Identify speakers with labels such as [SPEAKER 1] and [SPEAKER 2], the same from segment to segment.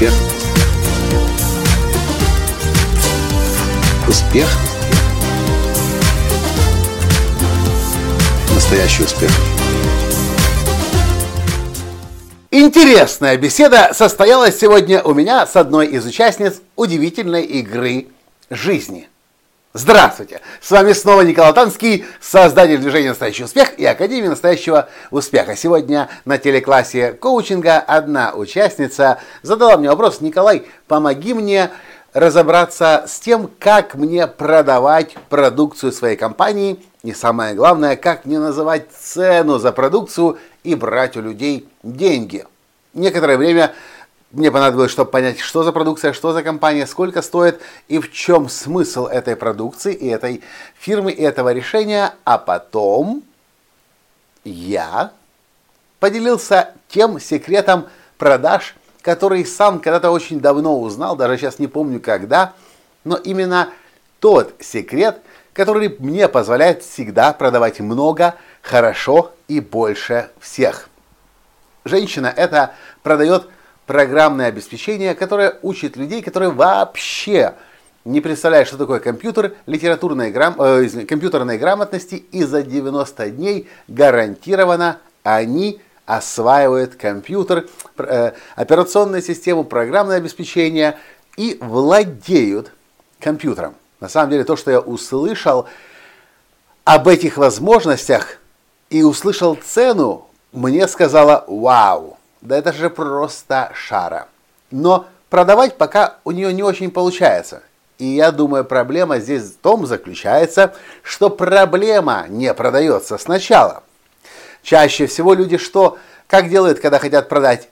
[SPEAKER 1] Успех. Успех. Настоящий успех.
[SPEAKER 2] Интересная беседа состоялась сегодня у меня с одной из участниц удивительной игры жизни. Здравствуйте! С вами снова Николай Танский, создатель движения «Настоящий успех» и Академии настоящего успеха. Сегодня на телеклассе коучинга одна участница задала мне вопрос, Николай, помоги мне разобраться с тем, как мне продавать продукцию своей компании и самое главное, как мне называть цену за продукцию и брать у людей деньги. Некоторое время мне понадобилось, чтобы понять, что за продукция, что за компания, сколько стоит и в чем смысл этой продукции и этой фирмы и этого решения. А потом я поделился тем секретом продаж, который сам когда-то очень давно узнал, даже сейчас не помню когда, но именно тот секрет, который мне позволяет всегда продавать много, хорошо и больше всех. Женщина это продает программное обеспечение, которое учит людей, которые вообще не представляют, что такое компьютер, литературной грам... э, компьютерной грамотности, и за 90 дней гарантированно они осваивают компьютер, э, операционную систему, программное обеспечение и владеют компьютером. На самом деле то, что я услышал об этих возможностях и услышал цену, мне сказала «Вау!» Да это же просто шара. Но продавать пока у нее не очень получается. И я думаю, проблема здесь в том заключается, что проблема не продается сначала. Чаще всего люди что, как делают, когда хотят продать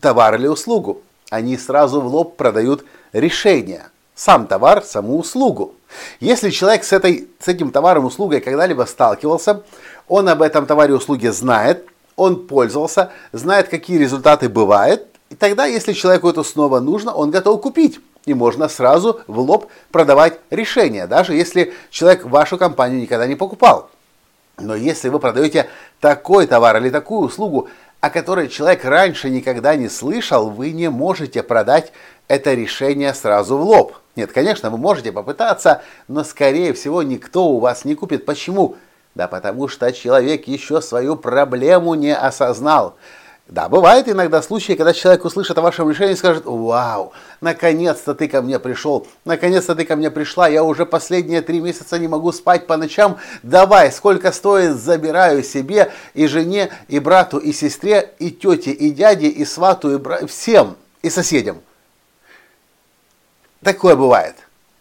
[SPEAKER 2] товар или услугу? Они сразу в лоб продают решение. Сам товар, саму услугу. Если человек с, этой, с этим товаром, услугой когда-либо сталкивался, он об этом товаре, услуге знает, он пользовался, знает, какие результаты бывают, и тогда, если человеку это снова нужно, он готов купить. И можно сразу в лоб продавать решение, даже если человек вашу компанию никогда не покупал. Но если вы продаете такой товар или такую услугу, о которой человек раньше никогда не слышал, вы не можете продать это решение сразу в лоб. Нет, конечно, вы можете попытаться, но скорее всего никто у вас не купит. Почему? Да потому что человек еще свою проблему не осознал. Да, бывает иногда случаи, когда человек услышит о вашем решении и скажет, вау, наконец-то ты ко мне пришел, наконец-то ты ко мне пришла, я уже последние три месяца не могу спать по ночам, давай, сколько стоит, забираю себе и жене, и брату, и сестре, и тете, и дяде, и свату, и бра... всем, и соседям. Такое бывает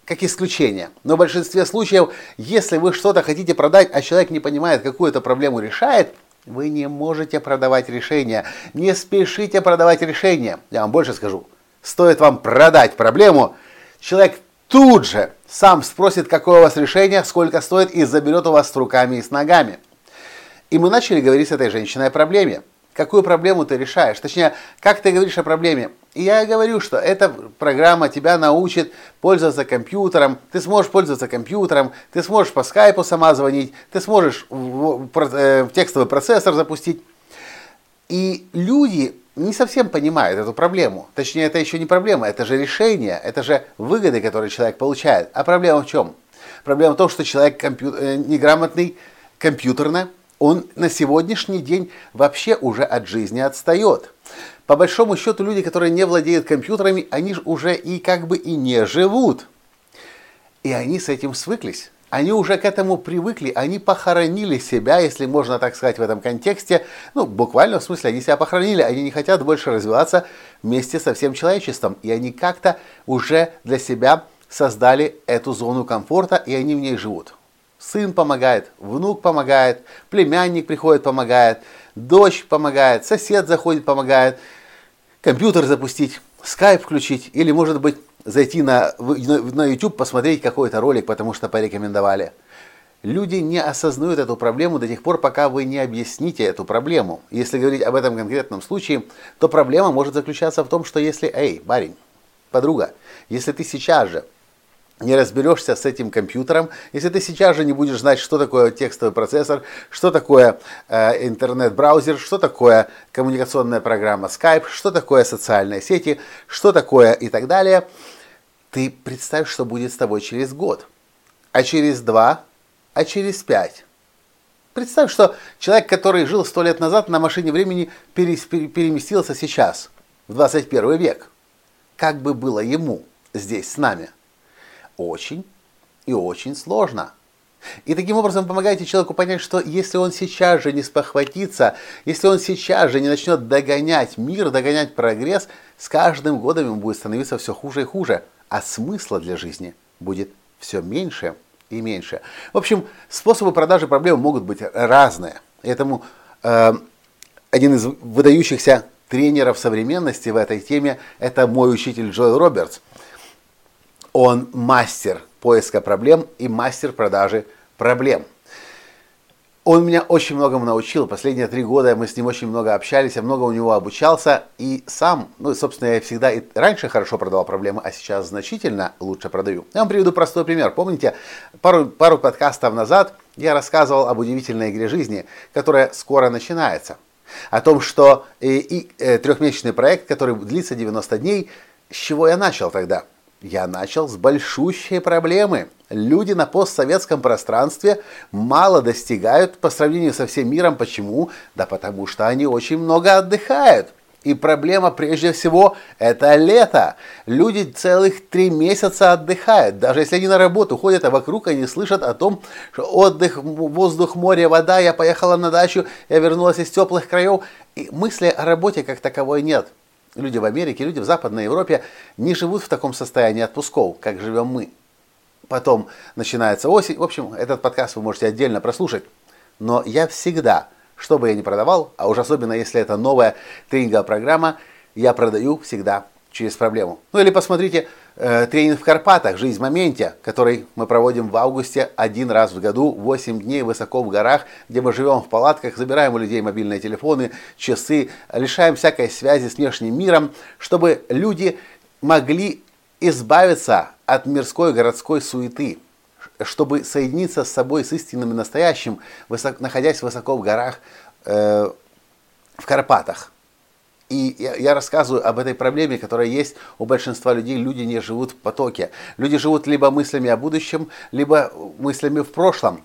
[SPEAKER 2] как исключение. Но в большинстве случаев, если вы что-то хотите продать, а человек не понимает, какую то проблему решает, вы не можете продавать решение. Не спешите продавать решение. Я вам больше скажу. Стоит вам продать проблему, человек тут же сам спросит, какое у вас решение, сколько стоит, и заберет у вас с руками и с ногами. И мы начали говорить с этой женщиной о проблеме какую проблему ты решаешь. Точнее, как ты говоришь о проблеме. И я говорю, что эта программа тебя научит пользоваться компьютером, ты сможешь пользоваться компьютером, ты сможешь по скайпу сама звонить, ты сможешь в, в, э, в текстовый процессор запустить. И люди не совсем понимают эту проблему. Точнее, это еще не проблема, это же решение, это же выгоды, которые человек получает. А проблема в чем? Проблема в том, что человек компью... Э, неграмотный компьютерно, он на сегодняшний день вообще уже от жизни отстает. По большому счету люди, которые не владеют компьютерами, они же уже и как бы и не живут. И они с этим свыклись. Они уже к этому привыкли, они похоронили себя, если можно так сказать в этом контексте. Ну, буквально в смысле, они себя похоронили, они не хотят больше развиваться вместе со всем человечеством. И они как-то уже для себя создали эту зону комфорта, и они в ней живут. Сын помогает, внук помогает, племянник приходит, помогает, дочь помогает, сосед заходит, помогает, компьютер запустить, скайп включить или, может быть, зайти на, на YouTube, посмотреть какой-то ролик, потому что порекомендовали. Люди не осознают эту проблему до тех пор, пока вы не объясните эту проблему. Если говорить об этом конкретном случае, то проблема может заключаться в том, что если, эй, парень, подруга, если ты сейчас же не разберешься с этим компьютером, если ты сейчас же не будешь знать, что такое текстовый процессор, что такое э, интернет-браузер, что такое коммуникационная программа Skype, что такое социальные сети, что такое и так далее, ты представь, что будет с тобой через год, а через два, а через пять. Представь, что человек, который жил сто лет назад на машине времени, переместился сейчас, в 21 век. Как бы было ему здесь с нами – очень и очень сложно. И таким образом помогаете человеку понять, что если он сейчас же не спохватится, если он сейчас же не начнет догонять мир, догонять прогресс, с каждым годом ему будет становиться все хуже и хуже, а смысла для жизни будет все меньше и меньше. В общем, способы продажи проблем могут быть разные. Этому э, один из выдающихся тренеров современности в этой теме – это мой учитель Джоэл Робертс – он мастер поиска проблем и мастер продажи проблем. Он меня очень многому научил. Последние три года мы с ним очень много общались, я много у него обучался. И сам, ну, собственно, я всегда и раньше хорошо продавал проблемы, а сейчас значительно лучше продаю. Я вам приведу простой пример. Помните, пару, пару подкастов назад я рассказывал об удивительной игре жизни, которая скоро начинается. О том, что и, и, э, трехмесячный проект, который длится 90 дней, с чего я начал тогда – я начал с большущей проблемы. Люди на постсоветском пространстве мало достигают по сравнению со всем миром. Почему? Да потому что они очень много отдыхают. И проблема прежде всего это лето. Люди целых три месяца отдыхают. Даже если они на работу ходят, а вокруг они слышат о том, что отдых, воздух, море, вода, я поехала на дачу, я вернулась из теплых краев. И мысли о работе как таковой нет. Люди в Америке, люди в Западной Европе не живут в таком состоянии отпусков, как живем мы. Потом начинается осень. В общем, этот подкаст вы можете отдельно прослушать. Но я всегда, что бы я ни продавал, а уж особенно если это новая тренинговая программа, я продаю всегда через проблему. Ну или посмотрите э, тренинг в Карпатах «Жизнь в моменте», который мы проводим в августе один раз в году, 8 дней высоко в горах, где мы живем в палатках, забираем у людей мобильные телефоны, часы, лишаем всякой связи с внешним миром, чтобы люди могли избавиться от мирской городской суеты, чтобы соединиться с собой, с истинным и настоящим, высоко, находясь высоко в горах, э, в Карпатах. И я, рассказываю об этой проблеме, которая есть у большинства людей. Люди не живут в потоке. Люди живут либо мыслями о будущем, либо мыслями в прошлом.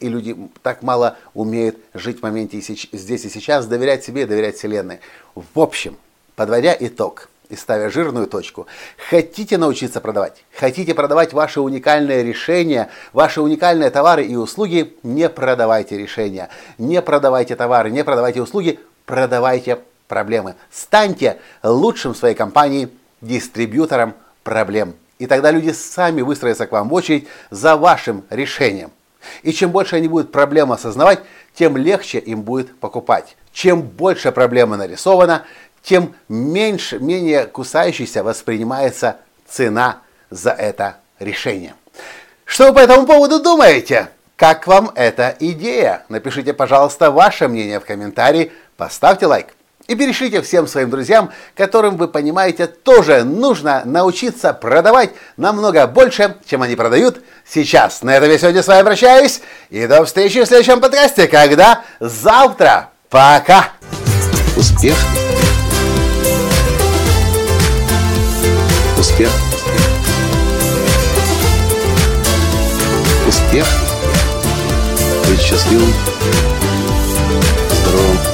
[SPEAKER 2] И люди так мало умеют жить в моменте здесь и сейчас, доверять себе и доверять Вселенной. В общем, подводя итог и ставя жирную точку, хотите научиться продавать, хотите продавать ваши уникальные решения, ваши уникальные товары и услуги, не продавайте решения, не продавайте товары, не продавайте услуги, продавайте проблемы. Станьте лучшим в своей компании дистрибьютором проблем. И тогда люди сами выстроятся к вам в очередь за вашим решением. И чем больше они будут проблему осознавать, тем легче им будет покупать. Чем больше проблема нарисована, тем меньше, менее кусающейся воспринимается цена за это решение. Что вы по этому поводу думаете? Как вам эта идея? Напишите, пожалуйста, ваше мнение в комментарии, поставьте лайк. И перешлите всем своим друзьям, которым вы понимаете, тоже нужно научиться продавать намного больше, чем они продают сейчас. На этом я сегодня с вами прощаюсь. И до встречи в следующем подкасте, когда завтра. Пока!
[SPEAKER 1] Успех! Успех! Успех! Быть счастливым, здоровым